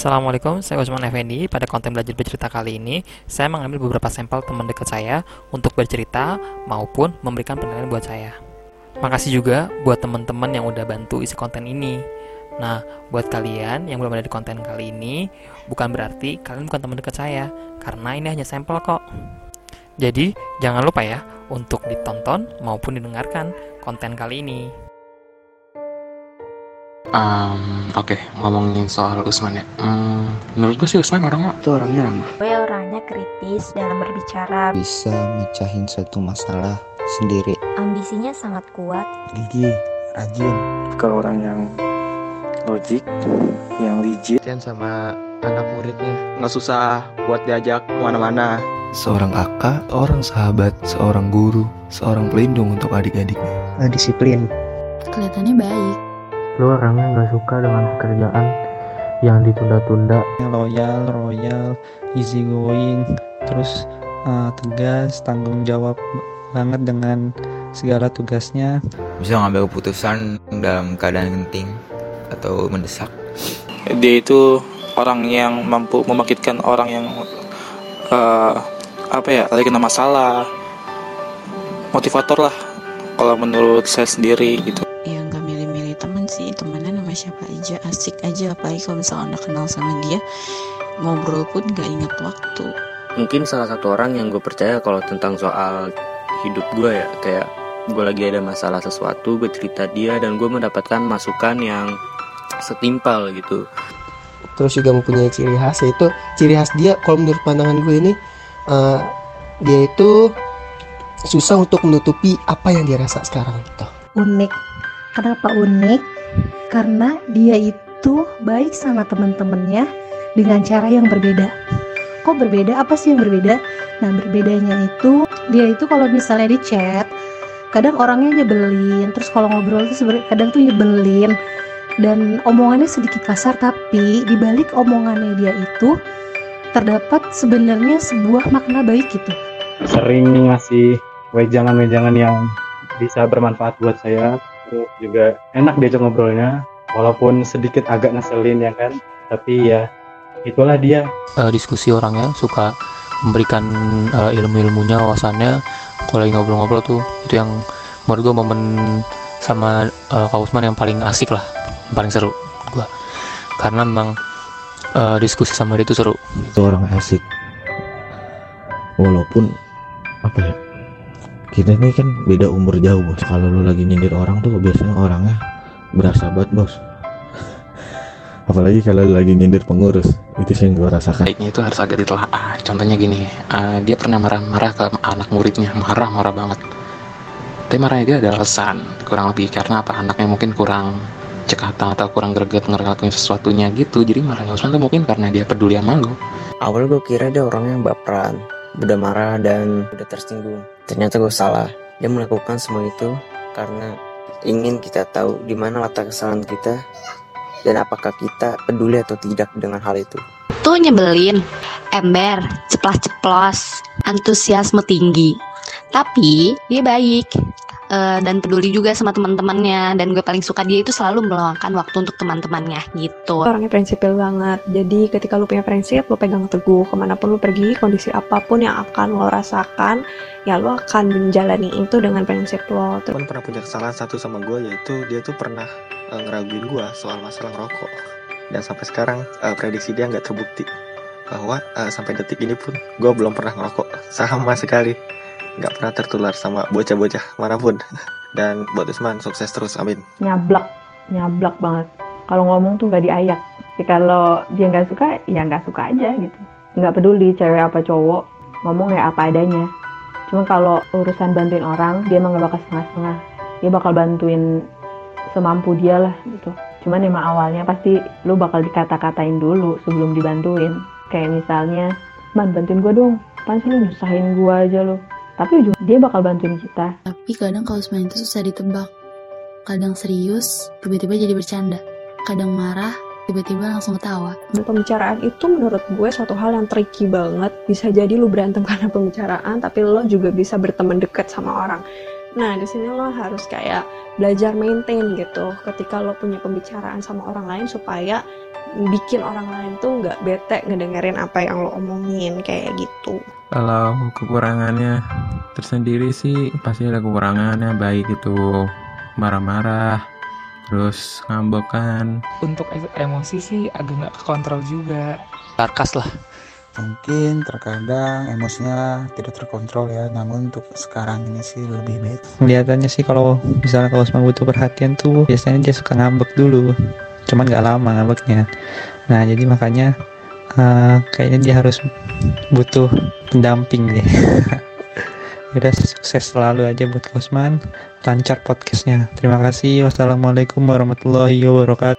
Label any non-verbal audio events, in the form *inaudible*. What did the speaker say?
Assalamualaikum, saya Usman Effendi. Pada konten belajar bercerita kali ini, saya mengambil beberapa sampel teman dekat saya untuk bercerita maupun memberikan penilaian buat saya. Makasih juga buat teman-teman yang udah bantu isi konten ini. Nah, buat kalian yang belum ada di konten kali ini, bukan berarti kalian bukan teman dekat saya, karena ini hanya sampel kok. Jadi, jangan lupa ya untuk ditonton maupun didengarkan konten kali ini. Um, Oke, okay, ngomongin soal Usman ya. Um, menurut gue sih Usman orangnya itu orangnya ramah. Gue orangnya kritis dalam berbicara. Bisa mecahin satu masalah sendiri. Ambisinya sangat kuat. Gigi, rajin. Kalau orang yang logik, yang rigid, dan sama anak muridnya nggak susah buat diajak ke mana-mana. Seorang kakak, seorang sahabat, seorang guru, seorang pelindung untuk adik-adiknya. Disiplin. Kelihatannya baik lu orangnya nggak suka dengan pekerjaan yang ditunda-tunda. Yang loyal royal easy going terus uh, tegas tanggung jawab banget dengan segala tugasnya. Bisa ngambil keputusan dalam keadaan genting atau mendesak. Dia itu orang yang mampu membangkitkan orang yang uh, apa ya lagi kena masalah. Motivator lah kalau menurut saya sendiri gitu aja asik aja apalagi kalau misalnya udah kenal sama dia ngobrol pun gak ingat waktu. Mungkin salah satu orang yang gue percaya kalau tentang soal hidup gue ya kayak gue lagi ada masalah sesuatu gue cerita dia dan gue mendapatkan masukan yang setimpal gitu. Terus juga mempunyai ciri khas yaitu ciri khas dia kalau menurut pandangan gue ini uh, dia itu susah untuk menutupi apa yang dia rasa sekarang gitu. Unik. Kenapa unik karena dia itu baik sama teman-temannya dengan cara yang berbeda. Kok berbeda? Apa sih yang berbeda? Nah, berbedanya itu dia itu kalau misalnya di chat kadang orangnya nyebelin, terus kalau ngobrol itu kadang tuh nyebelin dan omongannya sedikit kasar tapi di balik omongannya dia itu terdapat sebenarnya sebuah makna baik gitu. Sering ngasih wejangan-wejangan yang bisa bermanfaat buat saya itu juga enak diajak ngobrolnya walaupun sedikit agak ngeselin ya kan? Tapi ya itulah dia. Uh, diskusi orangnya suka memberikan uh, ilmu-ilmunya wawasannya. Kalau lagi ngobrol-ngobrol tuh itu yang menurut gue momen sama uh, Kak Usman yang paling asik lah yang paling seru gue karena memang uh, diskusi sama dia itu seru. Itu orang asik. Walaupun apa ya kita ini kan beda umur jauh bos. Kalau lu lagi nyindir orang tuh biasanya orangnya berasa banget bos. *laughs* Apalagi kalau lagi nyindir pengurus itu sih yang gue rasakan. Baiknya itu harus agak ditelaah. Contohnya gini uh, dia pernah marah-marah ke anak muridnya. Marah-marah banget. Tapi marahnya dia ada alasan kurang lebih. Karena apa? Anaknya mungkin kurang cekatan atau kurang greget ngelakuin sesuatunya gitu. Jadi marahnya Usman tuh mungkin karena dia peduli sama lo awal gue kira dia orang yang baperan udah marah dan udah tersinggung. Ternyata gue salah. Dia melakukan semua itu karena ingin kita tahu di mana letak kesalahan kita dan apakah kita peduli atau tidak dengan hal itu. Tuh nyebelin, ember, ceplas-ceplos, antusiasme tinggi. Tapi dia baik uh, dan peduli juga sama teman-temannya. Dan gue paling suka dia itu selalu meluangkan waktu untuk teman-temannya gitu. Orangnya prinsipil banget. Jadi ketika lu punya prinsip lu pegang teguh. Ke mana pun lu pergi kondisi apa pun yang akan lo rasakan ya lu akan menjalani itu dengan prinsip lo Temen pernah punya kesalahan satu sama gue yaitu dia tuh pernah uh, ngeraguin gue soal masalah rokok dan sampai sekarang uh, prediksi dia nggak terbukti bahwa uh, sampai detik ini pun gue belum pernah ngerokok sama sekali nggak pernah tertular sama bocah-bocah mana pun. *laughs* Dan buat Usman sukses terus amin. Nyablak nyablak banget. Kalau ngomong tuh nggak diayak. Ya, kalau dia nggak suka ya nggak suka aja gitu. Nggak peduli cewek apa cowok ngomong ya apa adanya. Cuma kalau urusan bantuin orang dia emang nggak bakal setengah-setengah. Dia bakal bantuin semampu dia lah gitu. Cuman emang awalnya pasti lu bakal dikata-katain dulu sebelum dibantuin. Kayak misalnya man bantuin gue dong. Pan sih lu nyusahin gue aja lo tapi ujung dia bakal bantuin kita. Tapi kadang kalau main itu susah ditebak. Kadang serius, tiba-tiba jadi bercanda. Kadang marah, tiba-tiba langsung ketawa. Pembicaraan itu menurut gue suatu hal yang tricky banget. Bisa jadi lu berantem *laughs* karena pembicaraan, tapi lo juga bisa berteman dekat sama orang. Nah, di sini lo harus kayak belajar maintain gitu ketika lo punya pembicaraan sama orang lain supaya bikin orang lain tuh nggak bete ngedengerin apa yang lo omongin kayak gitu Kalau kekurangannya tersendiri sih pasti ada kekurangannya baik itu marah-marah terus ngambekan Untuk e- emosi sih agak nggak kekontrol juga. Sarkas lah. Mungkin terkadang emosinya tidak terkontrol ya, namun untuk sekarang ini sih lebih baik. Kelihatannya sih kalau misalnya kalau Usman butuh perhatian tuh biasanya dia suka ngambek dulu. Cuman nggak lama ngambeknya. Nah jadi makanya eh, kayaknya dia harus butuh pendamping deh. *laughs* Udah sukses selalu aja buat Usman. Lancar podcastnya. Terima kasih. Wassalamualaikum warahmatullahi wabarakatuh.